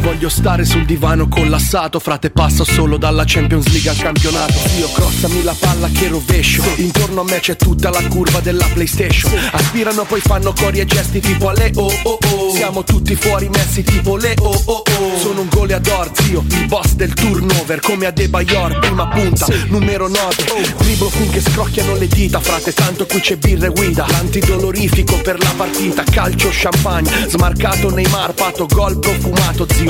Oggi voglio stare sul divano collassato Frate passo solo dalla Champions League al campionato. Io crossami la palla che rovescio. Intorno a me c'è tutta la curva della Playstation. Aspirano poi fanno cori e gesti tipo alle oh oh oh. Siamo tutti fuori messi tipo le oh oh oh. Sono un goleador zio, il boss del turnover Come a De Bayor, prima punta, numero 9 Driblo finché scrocchiano le dita Frate tanto qui c'è birra e guida. L'antidolorifico per la partita Calcio, champagne, smarcato Neymar Pato gol profumato zio,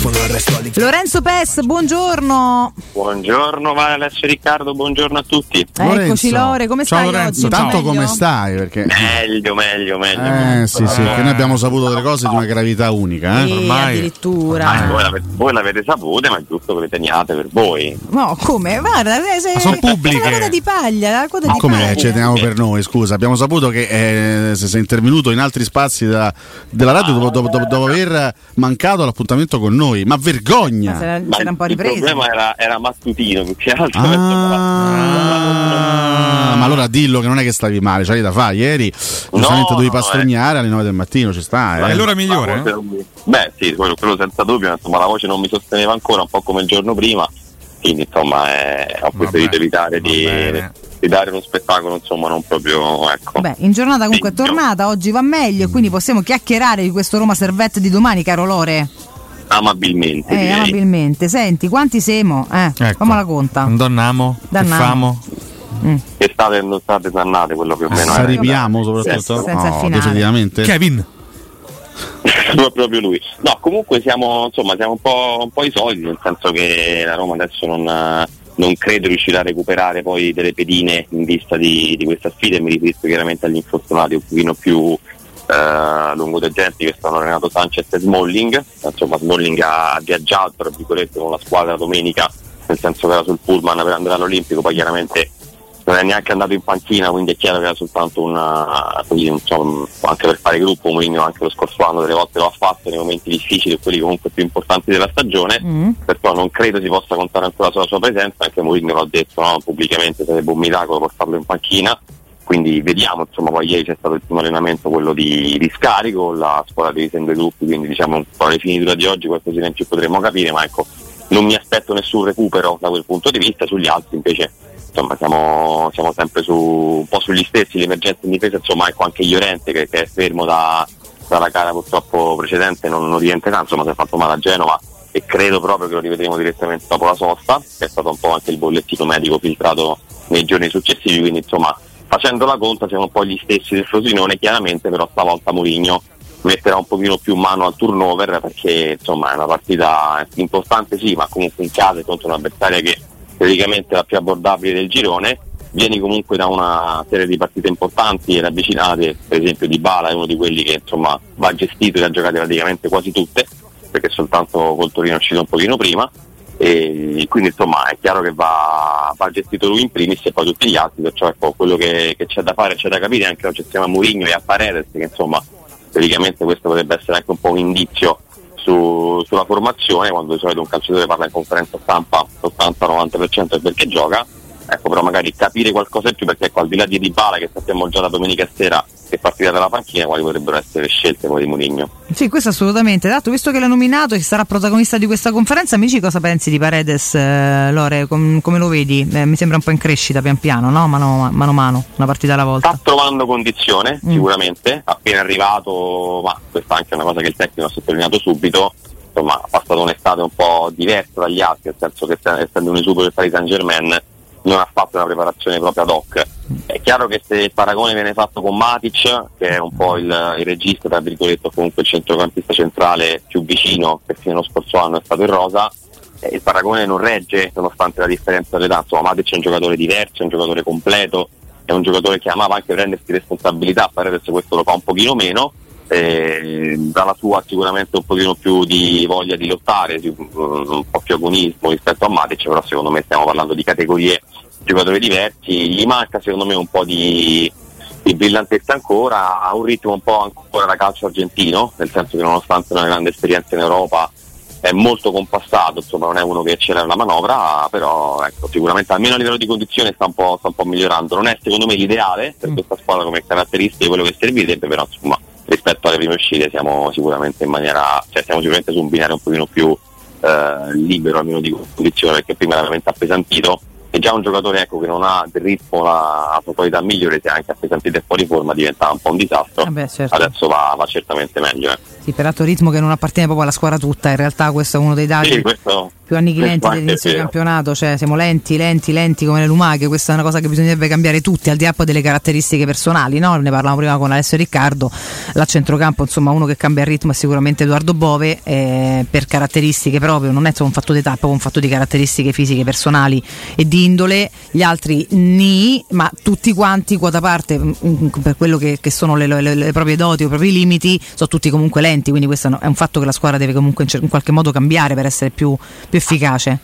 microfono, il resto all'interno Lorenzo Pes, buongiorno. Buongiorno Alessio Riccardo, buongiorno a tutti. Eccoci Lore, come Ciao stai Lorenzo, oggi? tanto Meglio? come stai? Perché... Meglio, meglio, meglio. Eh sì sì, che noi abbiamo saputo delle cose di una gravità unica, eh? Sì, addirittura. Ah, voi, l'avete, voi l'avete sapute, ma è giusto che le teniate per voi. No, come? Guarda, eh, se, Ma son pubbliche. È la coda di paglia, la coda Ma di come paglia. ce teniamo per noi? Scusa, abbiamo saputo che eh, se sei intervenuto in altri spazi della, della radio dopo, dopo- dopo- dopo aver mancato l'appuntamento con noi. Ma vergogna! C'era, Ma c'era un po' il ripreso. problema era, era mattutino più che altro. Ah, ma allora dillo che non è che stavi male, c'hai da fare. Ieri giustamente No, dovevi pastognare alle 9 del mattino, ci sta. Eh. Ma forse non mi- Beh, sì, quello, quello senza dubbio, insomma, la voce non mi sosteneva ancora, un po' come il giorno prima, quindi insomma eh, ho preferito evitare di, di dare uno spettacolo, insomma, non proprio, ecco. Beh, in giornata comunque è tornata, oggi va meglio e quindi possiamo chiacchierare di questo Roma Servette di domani, caro Lore. Amabilmente. Eh, amabilmente. Senti, quanti siamo? Eh, Ecco. come la conta? Donnamo, che Dannamo. famo? Che state, non state sannate quello più o meno. Sa era. ripiamo soprattutto? Senza il No, definitivamente. Kevin. Proprio lui. No, comunque siamo, insomma, siamo un, po', un po' i soliti, nel senso che la Roma adesso non, eh, non credo riuscirà a recuperare poi delle pedine in vista di, di questa sfida e mi riferisco chiaramente agli infortunati un pochino più eh, lungodeggenti che sono Renato Sanchez e Smalling. Insomma, Smalling ha viaggiato tra virgolette con la squadra domenica, nel senso che era sul pullman per andare all'Olimpico, poi chiaramente non è neanche andato in panchina, quindi è chiaro che era soltanto una, quindi, insomma, anche per fare gruppo, Mourinho anche lo scorso anno delle volte lo ha fatto nei momenti difficili, quelli comunque più importanti della stagione, Mm. perciò non credo si possa contare ancora sulla sua presenza, anche Mourinho l'ha detto no, pubblicamente, sarebbe un miracolo portarlo in panchina, quindi vediamo, insomma, poi ieri c'è stato il primo allenamento, quello di, di scarico, la scuola divisa in due gruppi, quindi diciamo un po' la rifinitura di oggi in più potremmo capire, ma ecco, non mi aspetto nessun recupero da quel punto di vista, sugli altri invece insomma siamo, siamo sempre su, un po' sugli stessi, l'emergenza in difesa, insomma ecco anche Llorente che, che è fermo da, dalla gara purtroppo precedente non, non rientrerà, insomma si è fatto male a Genova e credo proprio che lo rivedremo direttamente dopo la sosta, che è stato un po' anche il bollettino medico filtrato nei giorni successivi, quindi insomma facendo la conta siamo un po' gli stessi del Frosinone, chiaramente però stavolta Mourinho metterà un pochino più mano al turnover perché insomma è una partita importante sì, ma comunque in casa contro un'avversaria che teoricamente è la più abbordabile del girone, vieni comunque da una serie di partite importanti e ravvicinate, per esempio Di Bala è uno di quelli che insomma va gestito e ha giocato praticamente quasi tutte, perché soltanto col Torino è uscito un pochino prima e quindi insomma è chiaro che va, va, gestito lui in primis e poi tutti gli altri, perciò ecco quello che, che c'è da fare, c'è da capire anche la gestione a Mourinho e a Paredes che insomma teoricamente questo potrebbe essere anche un po' un indizio su, sulla formazione, quando di solito un calciatore parla in conferenza stampa l'80-90% è perché gioca, ecco però magari capire qualcosa in più perché ecco, al di là di Dybala che sappiamo già da domenica sera che partirà dalla panchina quali potrebbero essere scelte poi di Mourinho. Sì questo assolutamente. Dato visto che l'ha nominato e sarà protagonista di questa conferenza amici cosa pensi di Paredes eh, Lore? Com- come lo vedi? Eh, mi sembra un po' in crescita pian piano no? mano mano mano una partita alla volta. Sta trovando condizione mm. sicuramente. Appena arrivato ma questa è anche una cosa che il tecnico ha sottolineato subito. Insomma ha passato un'estate un po' diversa dagli altri nel senso che essendo un esubero del Paris Saint Germain non ha fatto una preparazione proprio ad hoc. È chiaro che se il paragone viene fatto con Matic, che è un po' il, il regista, tra virgolette, comunque il centrocampista centrale più vicino, fino allo scorso anno è stato il Rosa, eh, il paragone non regge nonostante la differenza d'età. Insomma, Matic è un giocatore diverso, è un giocatore completo, è un giocatore che amava anche prendersi responsabilità, a Paredes questo lo fa un pochino meno, eh, dalla sua sicuramente un pochino più di voglia di lottare, di, un, un po' più agonismo rispetto a Matic, però secondo me stiamo parlando di categorie giocatori diversi, gli manca secondo me un po' di, di brillantezza ancora, ha un ritmo un po' ancora da calcio argentino, nel senso che nonostante una grande esperienza in Europa è molto compassato, insomma non è uno che accelera la manovra, però ecco, sicuramente almeno a livello di condizione sta un, sta un po', migliorando. Non è secondo me l'ideale per mm. questa squadra come caratteristiche quello che servirebbe, però insomma rispetto alle prime uscite siamo sicuramente in maniera, cioè siamo sicuramente su un binario un pochino più eh, libero almeno di condizione perché prima era veramente appesantito e già un giocatore ecco, che non ha del ritmo la, sua qualità migliore se anche appesantito e fuori forma diventa un po' un disastro eh beh, certo. adesso va, va, certamente meglio eh. sì peraltro ritmo che non appartiene proprio alla squadra tutta in realtà questo è uno dei dati sì, questo, più annichilenti dell'inizio del campionato cioè siamo lenti lenti lenti come le lumache questa è una cosa che bisognerebbe cambiare tutti al di là delle caratteristiche personali no? ne parlavamo prima con Alessio Riccardo la centrocampo insomma uno che cambia il ritmo è sicuramente Edoardo Bove eh, per caratteristiche proprio non è solo un fatto d'età è proprio un fatto di caratteristiche fisiche personali e di indole, gli altri ni, ma tutti quanti quota parte mm, mm, per quello che, che sono le, le, le, proprie doti o i propri limiti, sono tutti comunque lenti, quindi questo è un fatto che la squadra deve comunque in qualche modo cambiare per essere più, più efficace.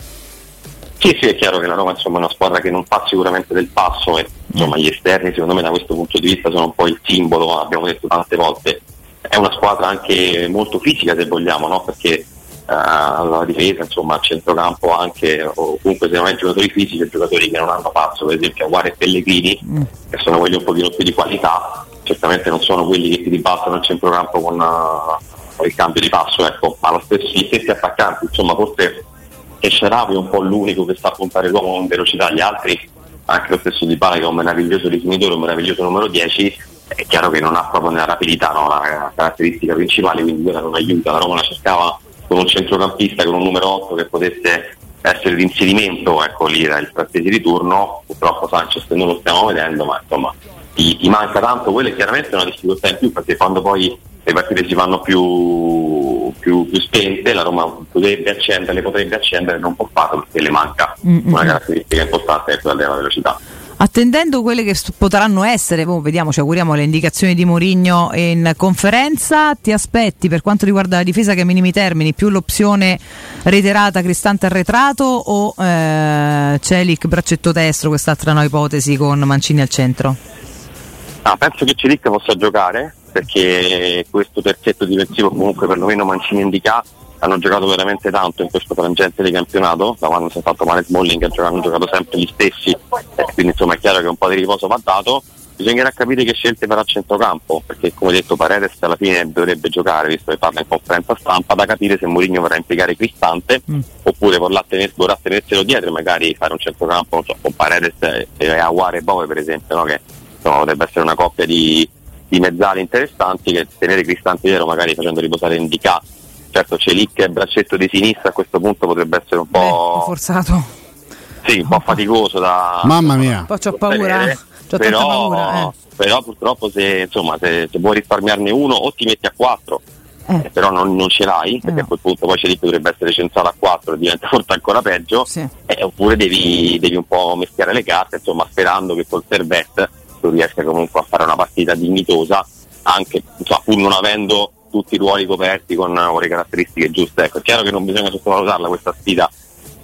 Sì, sì, è chiaro che la Roma insomma, è una squadra che non fa sicuramente del passo e insomma, gli esterni secondo me da questo punto di vista sono un po' il simbolo, abbiamo detto tante volte, è una squadra anche molto fisica se vogliamo, no? perché alla difesa, insomma al centrocampo anche, o comunque se non hai giocatori fisici, giocatori che non hanno passo, per esempio Aguare e Pellegrini, mm. che sono quelli un pochino più di qualità, certamente non sono quelli che ti ribaltano il centrocampo con, uh, il cambio di passo, ecco, ma lo stesso, gli stessi attaccanti, insomma forse Esceravi è un po' l'unico che sa puntare l'uomo con velocità, gli altri, anche lo stesso Di Bala che è un meraviglioso rifinitore, un meraviglioso numero 10, è chiaro che non ha proprio nella rapidità no? la caratteristica principale, quindi quella non aiuta, la Roma la cercava con un centrocampista con un numero 8 che potesse essere l'inserimento, ecco lì era il frattesi di turno, purtroppo Sanchez non lo stiamo vedendo, ma insomma ti, ti manca tanto, quella è chiaramente una difficoltà in più perché quando poi le partite si fanno più, più, più spente, la Roma potrebbe accendere, potrebbe accendere, non può farlo perché le manca Mm-mm. una caratteristica importante che è quella della velocità. Attendendo quelle che potranno essere, boh, vediamo, ci auguriamo le indicazioni di Mourinho in conferenza, ti aspetti per quanto riguarda la difesa che a minimi termini più l'opzione reiterata Cristante arretrato o eh, Celic braccetto destro, quest'altra no ipotesi con Mancini al centro? Ah, penso che Celic possa giocare perché questo terzetto difensivo comunque perlomeno Mancini indicato hanno giocato veramente tanto in questo frangente di campionato, da quando si è fatto male Smalling hanno giocato sempre gli stessi, eh, quindi insomma è chiaro che un po' di riposo va dato. bisognerà capire che scelte farà a centrocampo, perché come detto Paredes alla fine dovrebbe giocare, visto che parla in conferenza stampa, da capire se Mourinho vorrà impiegare Cristante mm. oppure vorrà, tener, vorrà tenerselo dietro e magari fare un centrocampo so, con Paredes e Aguare e Bove per esempio, no? che insomma, potrebbe essere una coppia di, di mezzali interessanti che tenere Cristante dietro magari facendo riposare Indica. Certo Celic e braccetto di sinistra a questo punto potrebbe essere un po'... Beh, forzato. Sì, un po' faticoso da... Mamma mia. Poi ho paura. Eh. C'ho però, paura, eh. però purtroppo se, insomma, se, se, vuoi risparmiarne uno o ti metti a 4 eh. eh. però non, non, ce l'hai perché no. a quel punto poi Celic dovrebbe essere centrato a 4 e diventa forse ancora peggio sì. eh, oppure devi, devi, un po' meschiare le carte insomma sperando che col Servette tu riesca comunque a fare una partita dignitosa anche insomma, pur non avendo tutti i ruoli coperti con, con le caratteristiche giuste ecco, è chiaro che non bisogna sottovalutarla questa sfida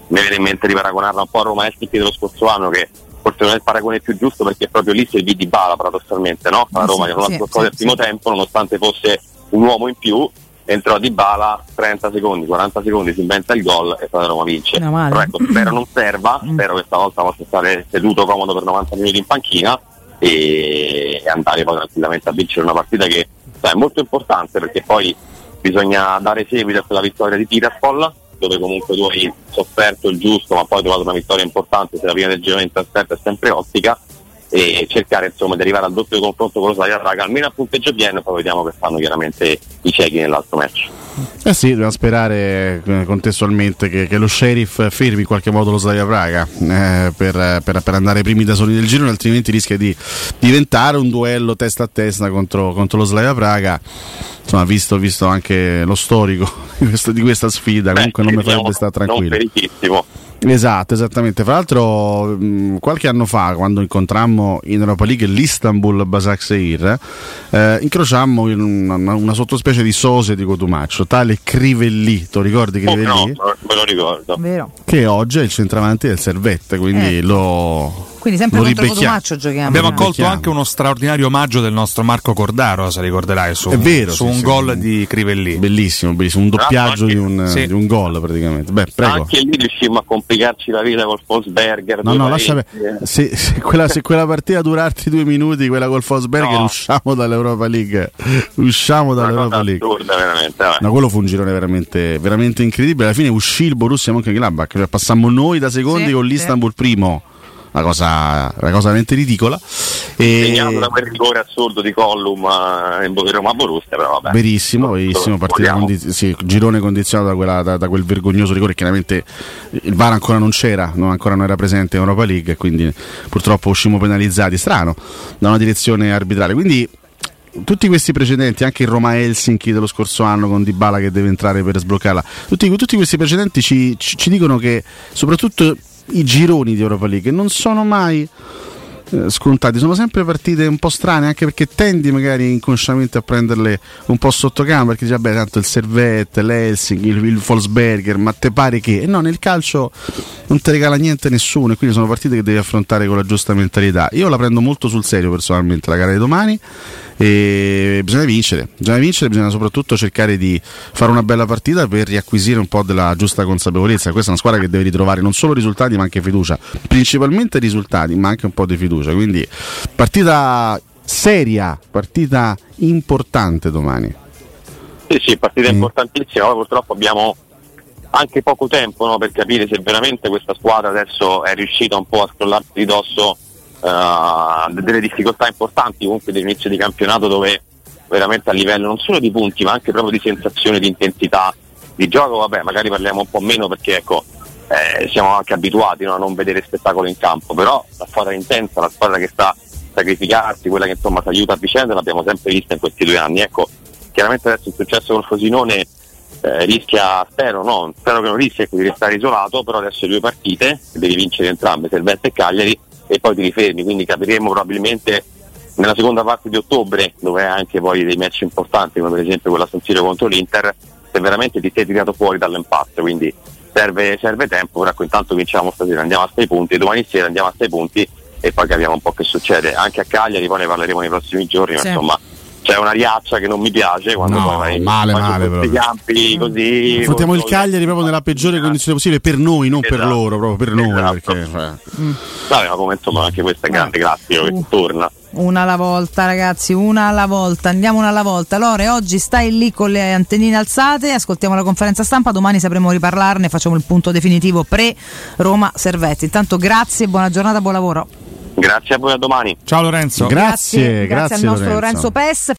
mi viene in mente di paragonarla un po' a Roma Helsinki dello scorso anno che forse non è il paragone più giusto perché proprio lì servì di bala paradossalmente, no? La Roma che non ha scorsato il primo tempo, nonostante fosse un uomo in più, entrò di bala 30 secondi, 40 secondi si inventa il gol e poi la Roma vince. Però ecco, spero non serva, mm. spero che stavolta possa stare seduto comodo per 90 minuti in panchina e andare poi tranquillamente a vincere una partita che è molto importante perché poi bisogna dare seguito a quella vittoria di Tiraspol dove comunque tu hai sofferto il giusto ma poi hai trovato una vittoria importante se la prima del trasferta è sempre ottica e cercare insomma di arrivare al doppio confronto con lo Slavia Praga almeno a punteggio pieno e poi vediamo che fanno chiaramente i ciechi nell'altro match eh sì, dobbiamo sperare eh, contestualmente che, che, lo sheriff fermi in qualche modo lo Slavia Praga eh, per, per, per, andare primi da soli del giro, altrimenti rischia di diventare un duello testa a testa contro, contro lo Slavia Praga. Insomma, visto, visto, anche lo storico di questa, di questa sfida, Beh, comunque non mi farebbe stare tranquillo. Non Esatto, esattamente. Fra l'altro, qualche anno fa, quando incontrammo in Europa League l'Istanbul Basak Seir, eh, incrociammo una, una, sottospecie di sose di Cotumaccio, tale Crivelli. Tu ricordi Crivelli? Oh, no, me lo ricordo. Vero. Che oggi è il centravanti del Servette, quindi eh. lo quindi sempre lo contro Cotumaccio giochiamo. Abbiamo accolto anche uno straordinario omaggio del nostro Marco Cordaro, se ricorderai, su, vero, su sì, un sì, gol di Crivelli. Bellissimo, bellissimo, un doppiaggio anche, di, un, sì. di, un, gol praticamente. Beh, prego. Anche lì riuscimmo a complicarci la vita col Fosberger. No, no, lascia se, se, quella, se quella partita durarti due minuti, quella col Fosberger, no. usciamo dall'Europa League. Usciamo dall'Europa League. Assurda, veramente. Vabbè. No, quello fu un girone veramente, veramente incredibile. Alla fine uscì il Borussia Mönchengladbach, cioè passammo noi da secondi con l'Istanbul primo una cosa, una cosa veramente ridicola. E... Segnato da quel rigore assurdo di Collum in Roma Borussia, però vabbè. Verissimo, verissimo, condi- sì, girone condizionato da, quella, da, da, quel vergognoso rigore. Chiaramente il VAR ancora non c'era, non ancora non era presente in Europa League, quindi purtroppo uscimmo penalizzati, strano, da una direzione arbitrale. Quindi tutti questi precedenti, anche il Roma Helsinki dello scorso anno con Dybala che deve entrare per sbloccarla, tutti, tutti questi precedenti ci, ci, ci dicono che soprattutto i gironi di Europa League non sono mai eh, scontati, sono sempre partite un po' strane anche perché tendi magari inconsciamente a prenderle un po' sotto campo perché dici vabbè tanto il Servette, l'Helsing, il, il Volksberger ma te pare che e no nel calcio non ti regala niente nessuno e quindi sono partite che devi affrontare con la giusta mentalità. Io la prendo molto sul serio personalmente la gara di domani e bisogna vincere, bisogna vincere, bisogna soprattutto cercare di fare una bella partita per riacquisire un po' della giusta consapevolezza. Questa è una squadra che deve ritrovare non solo risultati ma anche fiducia, principalmente risultati ma anche un po' di fiducia. Quindi partita seria, partita importante domani. Sì, sì, partita mm. importantissima, Ora purtroppo abbiamo anche poco tempo no, per capire se veramente questa squadra adesso è riuscita un po' a scrollarsi di dosso uh, delle difficoltà importanti comunque dell'inizio di campionato dove veramente a livello non solo di punti ma anche proprio di sensazione di intensità di gioco, vabbè magari parliamo un po' meno perché ecco eh, siamo anche abituati no, a non vedere spettacolo in campo, però la squadra intensa, la squadra che sta sacrificarsi, quella che insomma si aiuta a vicenda, l'abbiamo sempre vista in questi due anni. Ecco, chiaramente adesso il successo col Fosinone eh, rischia, spero, no, spero che non rischia ecco, di restare isolato, però adesso due partite, devi vincere entrambe, Servette e Cagliari, e poi ti rifermi, quindi capiremo probabilmente nella seconda parte di ottobre, dove hai anche poi dei match importanti, come per esempio quella San Siro contro l'Inter, se veramente ti sei tirato fuori dall'impatto, quindi serve, serve tempo, però intanto vinciamo stasera, andiamo a 6 punti, domani sera andiamo a 6 punti e poi capiamo un po' che succede. Anche a Cagliari poi ne parleremo nei prossimi giorni, sì. ma insomma c'è una riaccia che non mi piace quando no, poi vai male, male proprio. campi così affrontiamo il Cagliari proprio nella peggiore condizione possibile per noi non esatto. per loro proprio per noi esatto. perché, cioè. mm. Vabbè, ma come insomma anche questo è grande classico che torna Una alla volta, ragazzi, una alla volta. Andiamo una alla volta. Lore, oggi stai lì con le antennine alzate, ascoltiamo la conferenza stampa, domani sapremo riparlarne, facciamo il punto definitivo pre-Roma Servetti. Intanto grazie, buona giornata, buon lavoro. Grazie a voi, a domani. Ciao Lorenzo. Grazie, grazie, grazie al nostro Lorenzo. Lorenzo Pes.